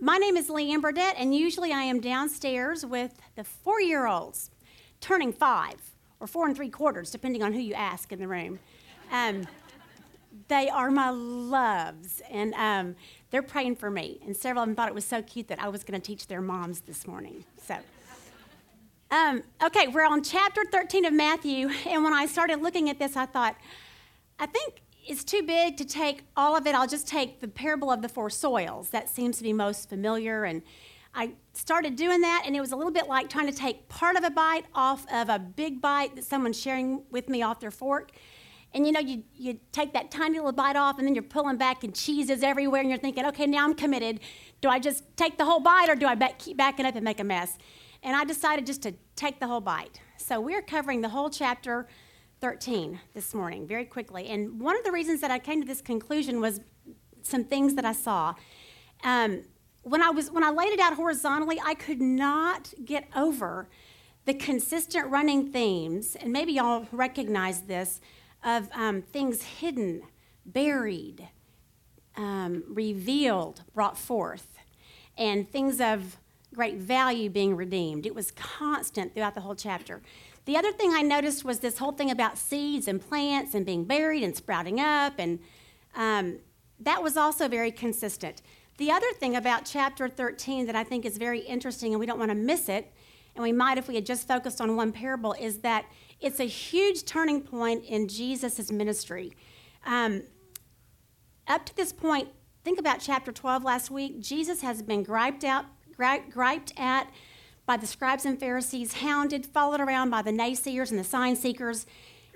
my name is Leanne Burdette, and usually I am downstairs with the four year olds, turning five or four and three quarters, depending on who you ask in the room. Um, they are my loves, and um, they're praying for me. And several of them thought it was so cute that I was going to teach their moms this morning. So, um, okay, we're on chapter 13 of Matthew, and when I started looking at this, I thought, I think it's too big to take all of it. I'll just take the parable of the four soils. That seems to be most familiar. And I started doing that, and it was a little bit like trying to take part of a bite off of a big bite that someone's sharing with me off their fork. And you know, you, you take that tiny little bite off, and then you're pulling back, and cheese is everywhere, and you're thinking, okay, now I'm committed. Do I just take the whole bite, or do I back, keep backing up and make a mess? And I decided just to take the whole bite. So we're covering the whole chapter 13 this morning very quickly. And one of the reasons that I came to this conclusion was some things that I saw. Um, when I was when I laid it out horizontally, I could not get over the consistent running themes, and maybe y'all recognize this of um, things hidden, buried, um, revealed, brought forth, and things of great value being redeemed. It was constant throughout the whole chapter. The other thing I noticed was this whole thing about seeds and plants and being buried and sprouting up, and um, that was also very consistent. The other thing about chapter 13 that I think is very interesting, and we don't want to miss it, and we might if we had just focused on one parable, is that it's a huge turning point in Jesus' ministry. Um, up to this point, think about chapter 12 last week. Jesus has been griped out, griped at by the scribes and Pharisees, hounded, followed around by the naysayers and the sign seekers.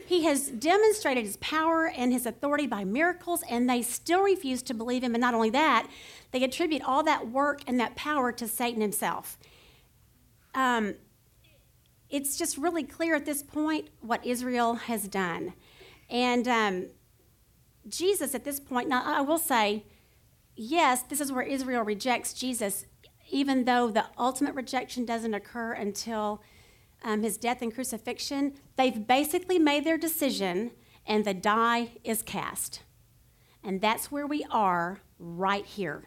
He has demonstrated his power and his authority by miracles, and they still refuse to believe him. And not only that, they attribute all that work and that power to Satan himself. Um, it's just really clear at this point what Israel has done. And um, Jesus, at this point, now I will say, yes, this is where Israel rejects Jesus even though the ultimate rejection doesn't occur until um, his death and crucifixion, they've basically made their decision and the die is cast. And that's where we are right here.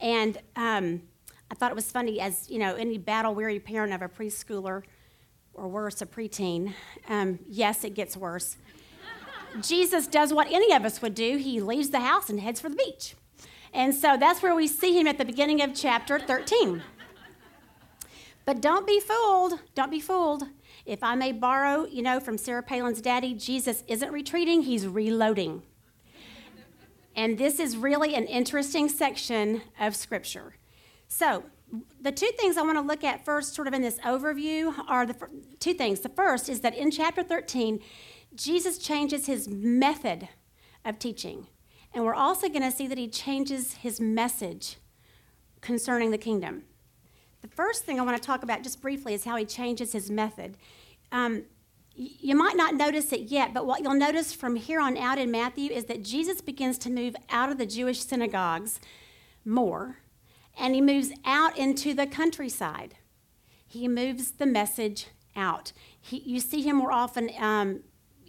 And um, I thought it was funny, as you know, any battle weary parent of a preschooler or worse, a preteen, um, yes, it gets worse. Jesus does what any of us would do he leaves the house and heads for the beach. And so that's where we see him at the beginning of chapter 13. But don't be fooled. Don't be fooled. If I may borrow, you know, from Sarah Palin's daddy, Jesus isn't retreating, he's reloading. And this is really an interesting section of Scripture. So, the two things I want to look at first, sort of in this overview, are the two things. The first is that in chapter 13, Jesus changes his method of teaching. And we're also going to see that he changes his message concerning the kingdom. The first thing I want to talk about just briefly is how he changes his method. Um, you might not notice it yet, but what you'll notice from here on out in Matthew is that Jesus begins to move out of the Jewish synagogues more, and he moves out into the countryside. He moves the message out. He, you see him more often um,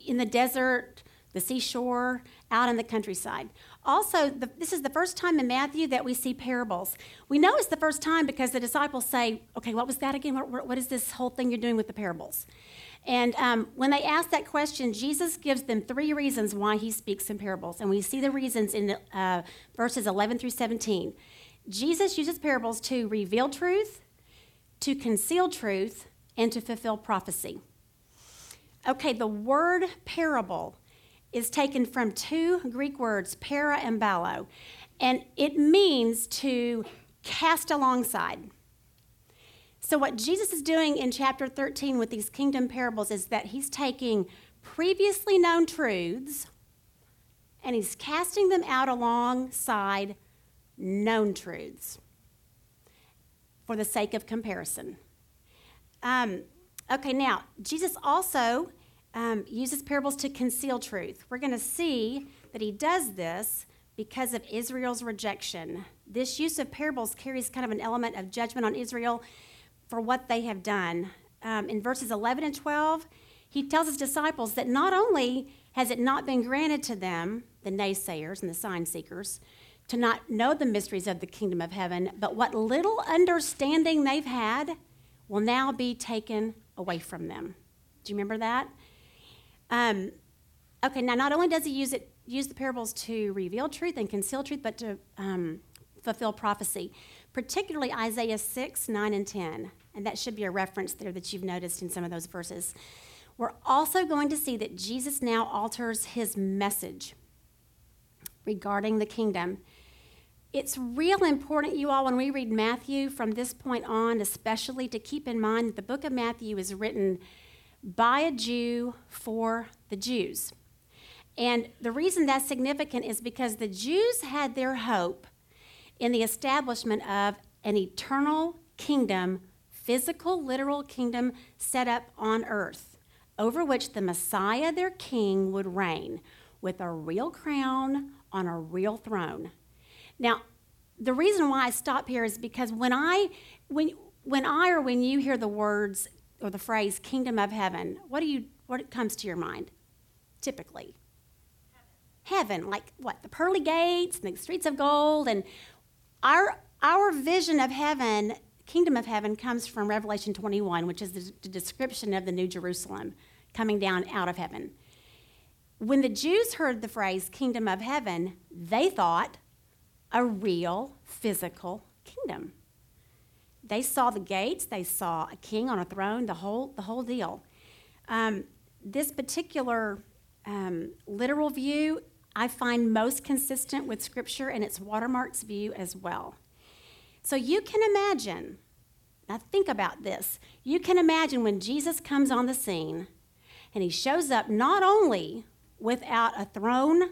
in the desert, the seashore, out in the countryside. Also, the, this is the first time in Matthew that we see parables. We know it's the first time because the disciples say, Okay, what was that again? what, what is this whole thing you're doing with the parables? And um, when they ask that question, Jesus gives them three reasons why he speaks in parables. And we see the reasons in uh, verses 11 through 17. Jesus uses parables to reveal truth, to conceal truth, and to fulfill prophecy. Okay, the word parable is taken from two Greek words, para and ballo, and it means to cast alongside. So, what Jesus is doing in chapter 13 with these kingdom parables is that he's taking previously known truths and he's casting them out alongside known truths for the sake of comparison. Um, okay, now, Jesus also um, uses parables to conceal truth. We're going to see that he does this because of Israel's rejection. This use of parables carries kind of an element of judgment on Israel for what they have done. Um, in verses 11 and 12, he tells his disciples that not only has it not been granted to them, the naysayers and the sign seekers, to not know the mysteries of the kingdom of heaven, but what little understanding they've had will now be taken away from them. Do you remember that? Um, okay, now not only does he use it use the parables to reveal truth and conceal truth, but to um, fulfill prophecy, particularly Isaiah 6, 9, and 10. And that should be a reference there that you've noticed in some of those verses. We're also going to see that Jesus now alters his message regarding the kingdom. It's real important, you all, when we read Matthew from this point on, especially to keep in mind that the book of Matthew is written by a Jew for the Jews. And the reason that's significant is because the Jews had their hope in the establishment of an eternal kingdom, physical, literal kingdom set up on earth, over which the Messiah, their king, would reign with a real crown on a real throne. Now, the reason why I stop here is because when I when when I or when you hear the words or the phrase kingdom of heaven, what do you what comes to your mind? Typically. Heaven, like what? The pearly gates and the streets of gold and our our vision of heaven, kingdom of heaven comes from Revelation 21, which is the, the description of the new Jerusalem coming down out of heaven. When the Jews heard the phrase kingdom of heaven, they thought a real physical kingdom. They saw the gates, they saw a king on a throne, the whole, the whole deal. Um, this particular um, literal view I find most consistent with Scripture and its watermarks view as well. So you can imagine, now think about this. You can imagine when Jesus comes on the scene and he shows up not only without a throne,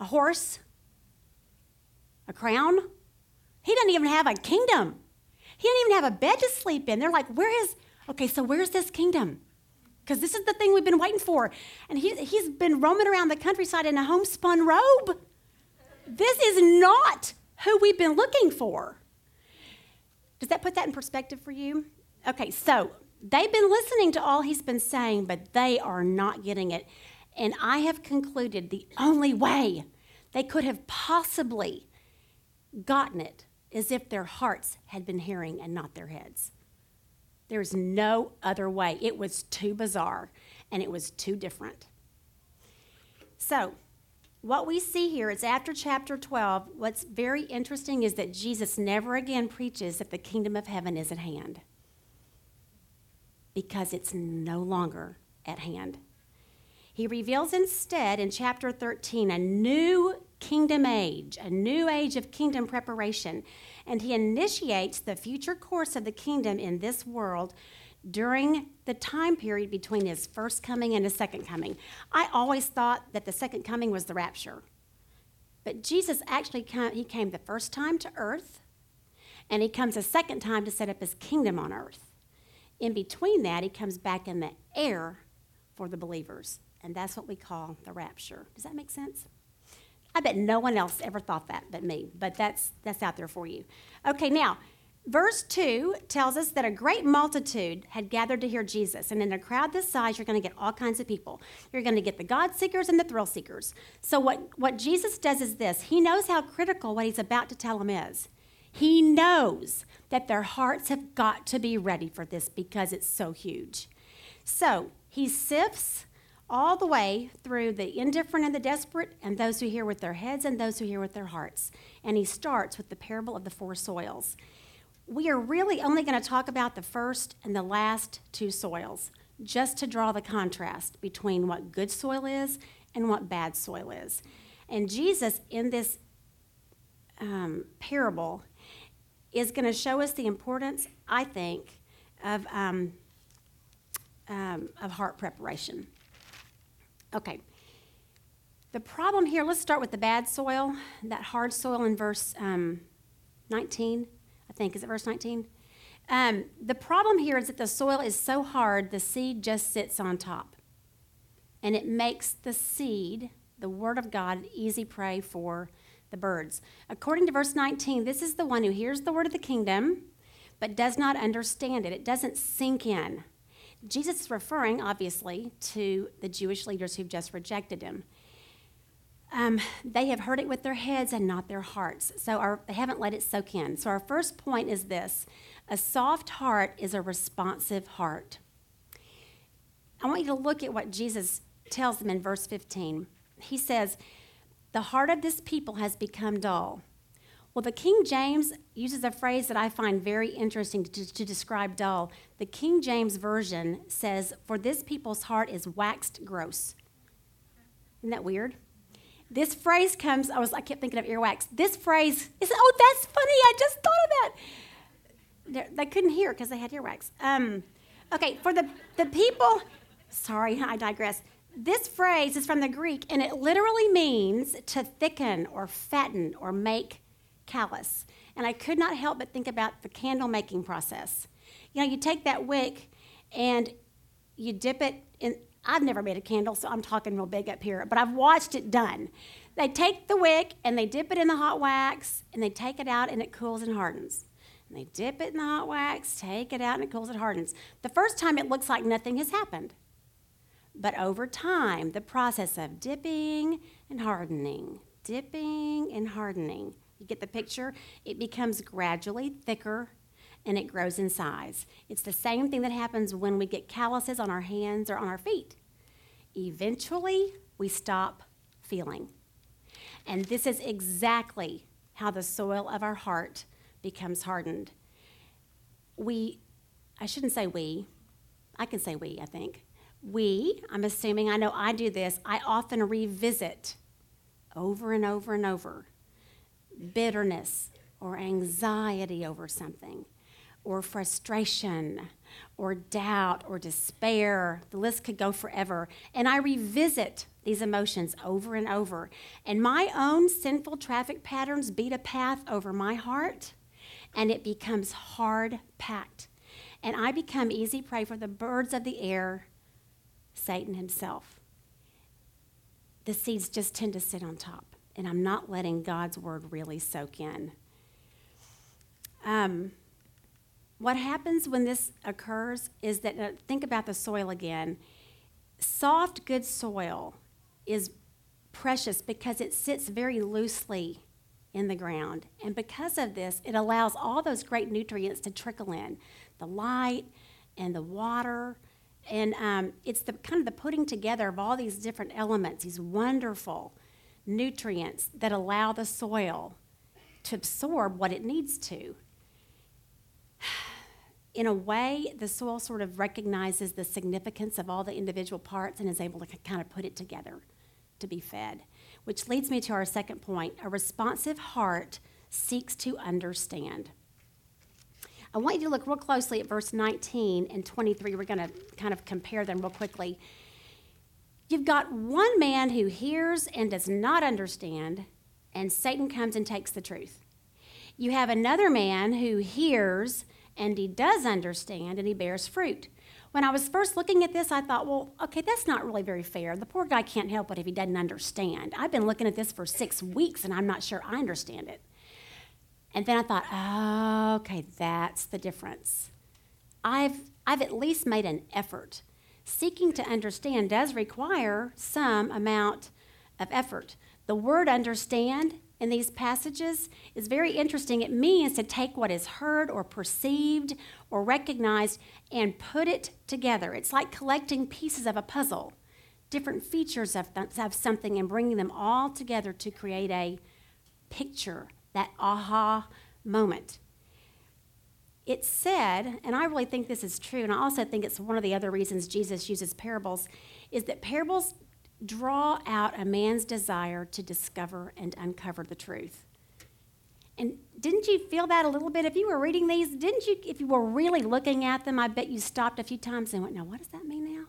a horse, a crown, he doesn't even have a kingdom. He didn't even have a bed to sleep in. They're like, where is, okay, so where's this kingdom? Because this is the thing we've been waiting for. And he, he's been roaming around the countryside in a homespun robe. This is not who we've been looking for. Does that put that in perspective for you? Okay, so they've been listening to all he's been saying, but they are not getting it. And I have concluded the only way they could have possibly gotten it is if their hearts had been hearing and not their heads. There's no other way. It was too bizarre and it was too different. So, what we see here is after chapter 12, what's very interesting is that Jesus never again preaches that the kingdom of heaven is at hand because it's no longer at hand. He reveals instead in chapter 13 a new kingdom age, a new age of kingdom preparation. And he initiates the future course of the kingdom in this world during the time period between his first coming and his second coming. I always thought that the second coming was the rapture. But Jesus actually came, he came the first time to earth, and he comes a second time to set up his kingdom on earth. In between that, he comes back in the air for the believers and that's what we call the rapture. Does that make sense? I bet no one else ever thought that but me, but that's, that's out there for you. Okay, now, verse 2 tells us that a great multitude had gathered to hear Jesus. And in a crowd this size, you're going to get all kinds of people. You're going to get the God seekers and the thrill seekers. So, what, what Jesus does is this He knows how critical what He's about to tell them is. He knows that their hearts have got to be ready for this because it's so huge. So, He sifts all the way through the indifferent and the desperate, and those who hear with their heads and those who hear with their hearts. And he starts with the parable of the four soils. We are really only going to talk about the first and the last two soils, just to draw the contrast between what good soil is and what bad soil is. And Jesus, in this um, parable, is going to show us the importance, I think, of, um, um, of heart preparation. Okay. The problem here, let's start with the bad soil, that hard soil in verse um, 19, I think. Is it verse 19? Um, the problem here is that the soil is so hard, the seed just sits on top. And it makes the seed, the Word of God, easy prey for the birds. According to verse 19, this is the one who hears the word of the kingdom, but does not understand it. It doesn't sink in. Jesus is referring, obviously, to the Jewish leaders who've just rejected him. Um, they have heard it with their heads and not their hearts. So our, they haven't let it soak in. So our first point is this a soft heart is a responsive heart. I want you to look at what Jesus tells them in verse 15. He says, The heart of this people has become dull. Well, the King James uses a phrase that I find very interesting to, to, describe dull. The King James Version says, For this people's heart is waxed gross. Isn't that weird? This phrase comes, I was I kept thinking of earwax. This phrase is, oh, that's funny. I just thought of that. They're, they could not hear because they had earwax. Um, okay, for the, the people, sorry, I digress. This phrase is from the Greek, and it literally means to thicken or fatten or make callous. And I could not help but think about the candle making process. You know, you take that wick and you dip it in. I've never made a candle, so I'm talking real big up here, but I've watched it done. They take the wick and they dip it in the hot wax and they take it out and it cools and hardens. And they dip it in the hot wax, take it out, and it cools and hardens. The first time it looks like nothing has happened. But over time, the process of dipping and hardening, dipping and hardening, you get the picture? It becomes gradually thicker and it grows in size. It's the same thing that happens when we get calluses on our hands or on our feet. Eventually, we stop feeling. And this is exactly how the soil of our heart becomes hardened. We, I shouldn't say we, I can say we, I think. We, I'm assuming, I know I do this, I often revisit over and over and over bitterness or anxiety over something, or frustration, or doubt, or despair. The list could go forever. And I revisit these emotions over and over. And my own sinful traffic patterns beat a path over my heart, and it becomes hard packed. And I become easy prey for the birds of the air, Satan himself. The seeds just tend to sit on top and I'm not letting God's word really soak in. Um, what happens when this occurs is that, uh, think about the soil again. Soft, good soil is precious because it sits very loosely in the ground. And because of this, it allows all those great nutrients to trickle in the light and the water. And um, it's the kind of the putting together of all these different elements, these wonderful nutrients that allow the soil to absorb what it needs to. In a way, the soil sort of recognizes the significance of all the individual parts and is able to kind of put it together to be fed. Which leads me to our second point a responsive heart seeks to understand. I want you to look real closely at verse 19 and 23. We're going to kind of compare them real quickly. You've got one man who hears and does not understand, and Satan comes and takes the truth. You have another man who hears and he does understand and he bears fruit. When I was first looking at this, I thought, well, okay, that's not really very fair. The poor guy can't help it if he doesn't understand. I've been looking at this for six weeks and I'm not sure I understand it. And then I thought, oh, okay, that's the difference. I've, I've at least made an effort seeking to understand does require some amount of effort. The word understand in these passages is very interesting. It means to take what is heard or perceived or recognized and put it together. It's like collecting pieces of a puzzle, different features of, th- of something, and bringing them all together to create a picture, that aha moment it said, and I really think this is true, and I also think it's one of the other reasons Jesus uses parables, is that parables draw out a man's desire to discover and uncover the truth. And didn't you feel that a little bit? If you were reading these, didn't you, if you were really looking at them, I bet you stopped a few times and went, now, what does that mean now?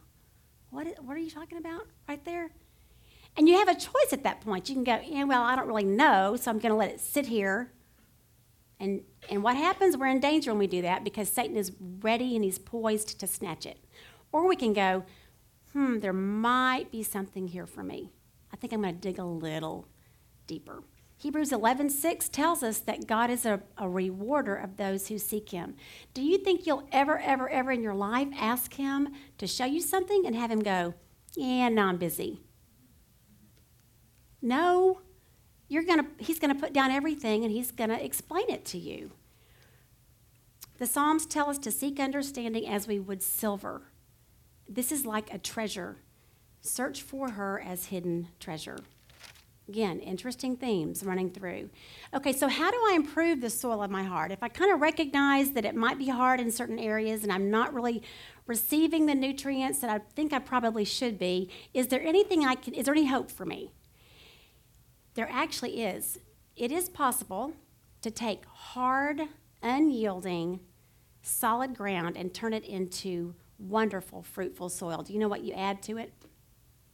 What, is, what are you talking about right there? And you have a choice at that point. You can go, yeah, well, I don't really know, so I'm going to let it sit here and, and what happens? We're in danger when we do that because Satan is ready and he's poised to snatch it. Or we can go, hmm, there might be something here for me. I think I'm going to dig a little deeper. Hebrews 11:6 tells us that God is a, a rewarder of those who seek him. Do you think you'll ever, ever, ever in your life ask him to show you something and have him go, yeah, no, I'm busy? No, you're gonna, he's going to put down everything and he's going to explain it to you. The Psalms tell us to seek understanding as we would silver. This is like a treasure. Search for her as hidden treasure. Again, interesting themes running through. Okay, so how do I improve the soil of my heart? If I kind of recognize that it might be hard in certain areas and I'm not really receiving the nutrients that I think I probably should be, is there anything I can, is there any hope for me? There actually is. It is possible to take hard, unyielding, solid ground and turn it into wonderful, fruitful soil. Do you know what you add to it?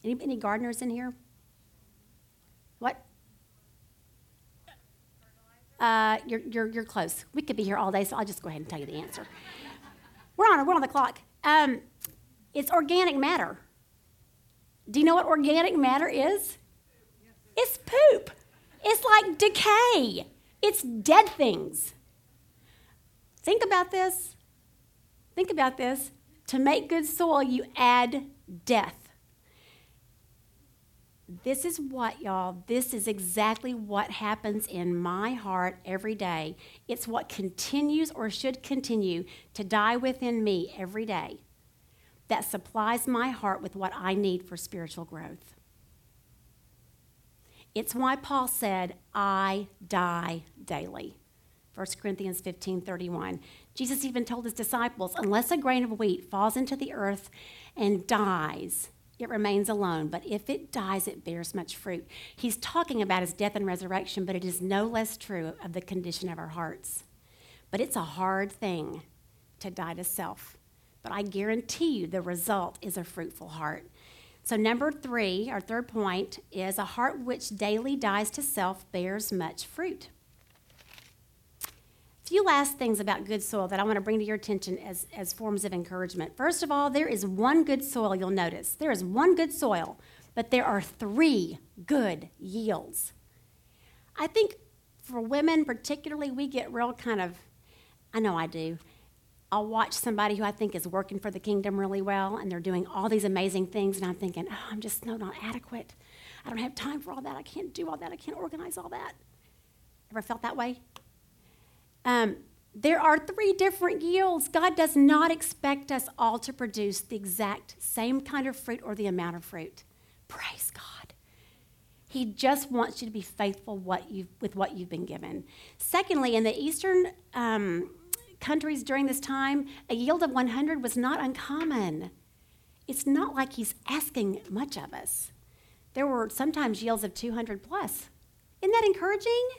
Any, any gardeners in here? What? Uh, you're, you're, you're close. We could be here all day, so I'll just go ahead and tell you the answer. we're on we're on the clock. Um, it's organic matter. Do you know what organic matter is? It's poop. It's like decay. It's dead things. Think about this. Think about this. To make good soil, you add death. This is what, y'all, this is exactly what happens in my heart every day. It's what continues or should continue to die within me every day that supplies my heart with what I need for spiritual growth. It's why Paul said, I die daily. 1 Corinthians 15 31. Jesus even told his disciples, unless a grain of wheat falls into the earth and dies, it remains alone, but if it dies, it bears much fruit. He's talking about his death and resurrection, but it is no less true of the condition of our hearts. But it's a hard thing to die to self. But I guarantee you the result is a fruitful heart. So, number three, our third point, is a heart which daily dies to self bears much fruit A few last things about good soil that I want to bring to your attention as, as forms of encouragement. First of all, there is one good soil you'll notice. There is one good soil, but there are three good yields. I think for women, particularly, we get real kind of, I know I do. I'll watch somebody who I think is working for the kingdom really well, and they're doing all these amazing things, and I'm thinking, oh, I'm just no, not adequate. I don't have time for all that. I can't do all that. I can't organize all that. Ever felt that way? Um, there are three different yields. God does not expect us all to produce the exact same kind of fruit or the amount of fruit. Praise God. He just wants you to be faithful what with what you've been given. Secondly, in the Eastern um, countries during this time, a yield of 100 was not uncommon. It's not like he's asking much of us. There were sometimes yields of 200 plus. Isn't that encouraging?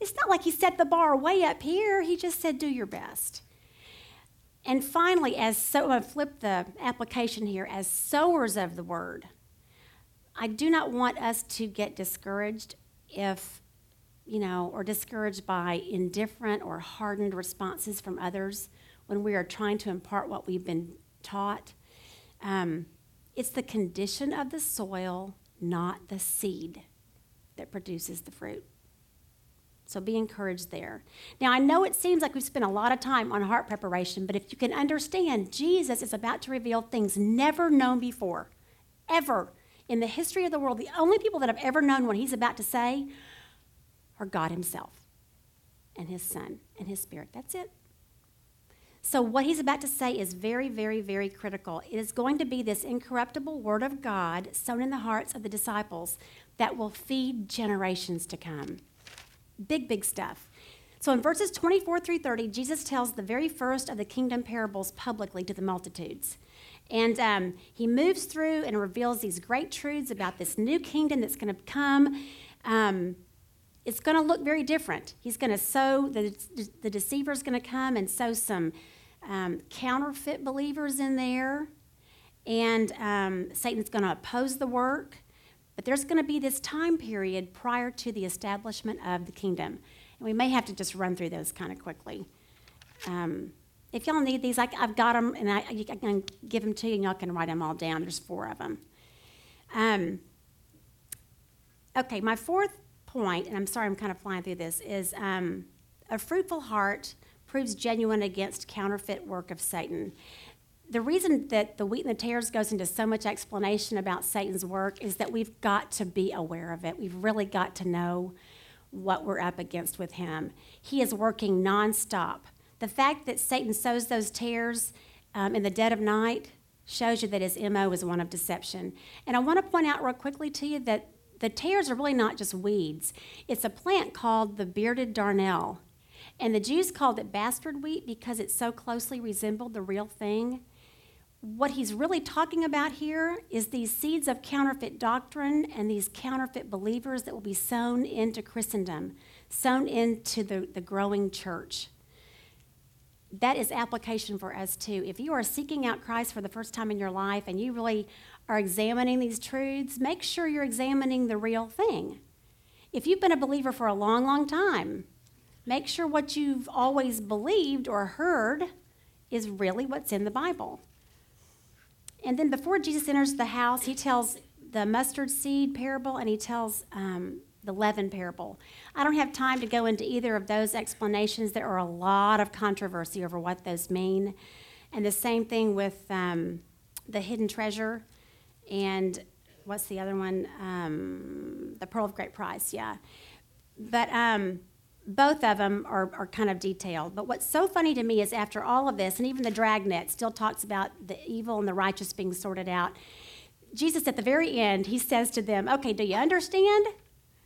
It's not like he set the bar way up here. He just said, do your best. And finally, as so I flip the application here, as sowers of the word, I do not want us to get discouraged if, you know, or discouraged by indifferent or hardened responses from others when we are trying to impart what we've been taught. Um, it's the condition of the soil, not the seed, that produces the fruit. So be encouraged there. Now, I know it seems like we've spent a lot of time on heart preparation, but if you can understand, Jesus is about to reveal things never known before, ever in the history of the world. The only people that have ever known what he's about to say are God himself and his Son and his Spirit. That's it. So, what he's about to say is very, very, very critical. It is going to be this incorruptible word of God sown in the hearts of the disciples that will feed generations to come. Big, big stuff. So in verses 24 through 30, Jesus tells the very first of the kingdom parables publicly to the multitudes. And um, he moves through and reveals these great truths about this new kingdom that's going to come. Um, it's going to look very different. He's going to sow, the, the deceiver's going to come and sow some um, counterfeit believers in there. And um, Satan's going to oppose the work. But there's going to be this time period prior to the establishment of the kingdom. And we may have to just run through those kind of quickly. Um, if y'all need these, I, have got them, and I, I, can give them to you, and y'all can write them all down. There's four of them. Um, okay, my fourth point, and I'm sorry I'm kind of flying through this, is um, a fruitful heart proves genuine against counterfeit work of Satan. the reason that the wheat and the tares goes into so much explanation about Satan's work is that we've got to be aware of it. We've really got to know what we're up against with him. He is working nonstop. The fact that Satan sows those tares um, in the dead of night shows you that his MO is one of deception. And I want to point out real quickly to you that the tares are really not just weeds, it's a plant called the bearded darnel. And the Jews called it bastard wheat because it so closely resembled the real thing. What he's really talking about here is these seeds of counterfeit doctrine and these counterfeit believers that will be sown into Christendom, sown into the, the growing church that is application for us too. If you are seeking out Christ for the first time in your life and you really are examining these truths, make sure you're examining the real thing. If you've been a believer for a long, long time, make sure what you've always believed or heard is really what's in the Bible. And then before Jesus enters the house, he tells the mustard seed parable and he tells um, the leaven parable. I don't have time to go into either of those explanations. There are a lot of controversy over what those mean. And the same thing with um, the hidden treasure and what's the other one? Um, the pearl of great price, yeah. But um, both of them are, are kind of detailed. But what's so funny to me is after all of this, and even the dragnet still talks about the evil and the righteous being sorted out. Jesus, at the very end, he says to them, Okay, do you understand?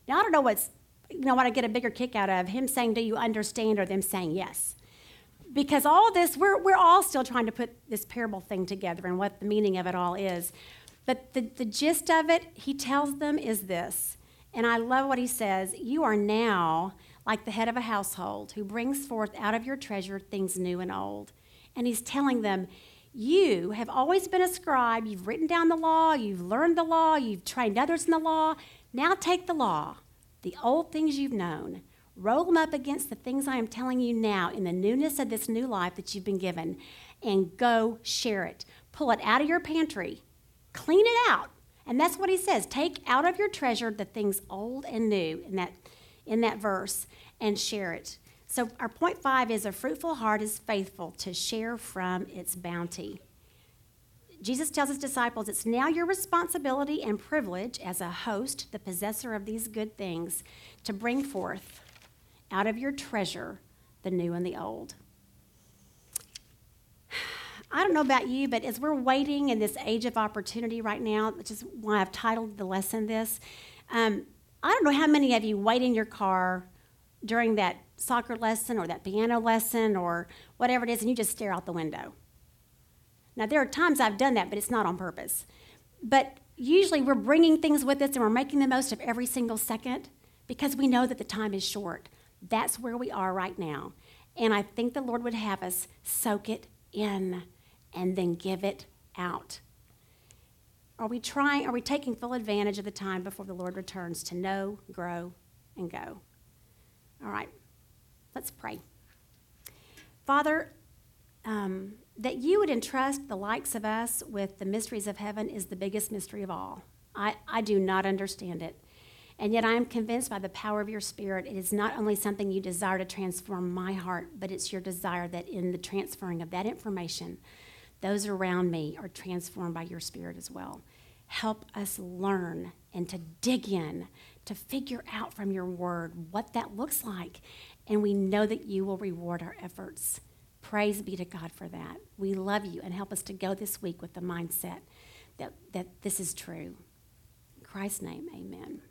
Now, I don't know what's, you know, what I get a bigger kick out of him saying, Do you understand? or them saying yes. Because all this, we're, we're all still trying to put this parable thing together and what the meaning of it all is. But the, the gist of it, he tells them, is this. And I love what he says You are now like the head of a household who brings forth out of your treasure things new and old. And he's telling them, You have always been a scribe. You've written down the law. You've learned the law. You've trained others in the law. Now take the law, the old things you've known, roll them up against the things I am telling you now in the newness of this new life that you've been given, and go share it. Pull it out of your pantry, clean it out. And that's what he says take out of your treasure the things old and new in that, in that verse and share it. So, our point five is a fruitful heart is faithful to share from its bounty. Jesus tells his disciples, It's now your responsibility and privilege as a host, the possessor of these good things, to bring forth out of your treasure the new and the old. I don't know about you, but as we're waiting in this age of opportunity right now, which is why I've titled the lesson this, um, I don't know how many of you wait in your car during that soccer lesson or that piano lesson or whatever it is, and you just stare out the window. Now, there are times I've done that, but it's not on purpose. But usually we're bringing things with us and we're making the most of every single second because we know that the time is short. That's where we are right now. And I think the Lord would have us soak it in and then give it out. Are we trying, are we taking full advantage of the time before the Lord returns to know, grow, and go? All right, let's pray. Father, um, that you would entrust the likes of us with the mysteries of heaven is the biggest mystery of all. I, I do not understand it. And yet I am convinced by the power of your spirit, it is not only something you desire to transform my heart, but it's your desire that in the transferring of that information, those around me are transformed by your spirit as well. Help us learn and to dig in, to figure out from your word what that looks like. And we know that you will reward our efforts. Praise be to God for that. We love you and help us to go this week with the mindset that, that this is true. In Christ's name, amen.